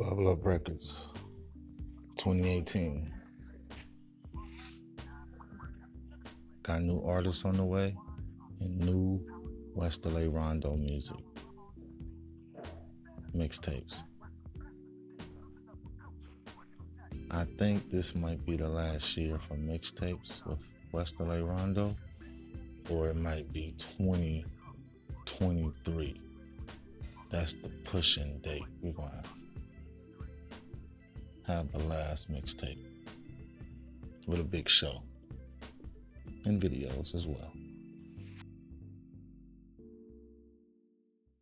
Bubble Up Records, 2018. Got new artists on the way and new West LA Rondo music. Mixtapes. I think this might be the last year for mixtapes with West LA Rondo, or it might be 2023. That's the pushing date. We're going to have the last mixtape with a big show and videos as well.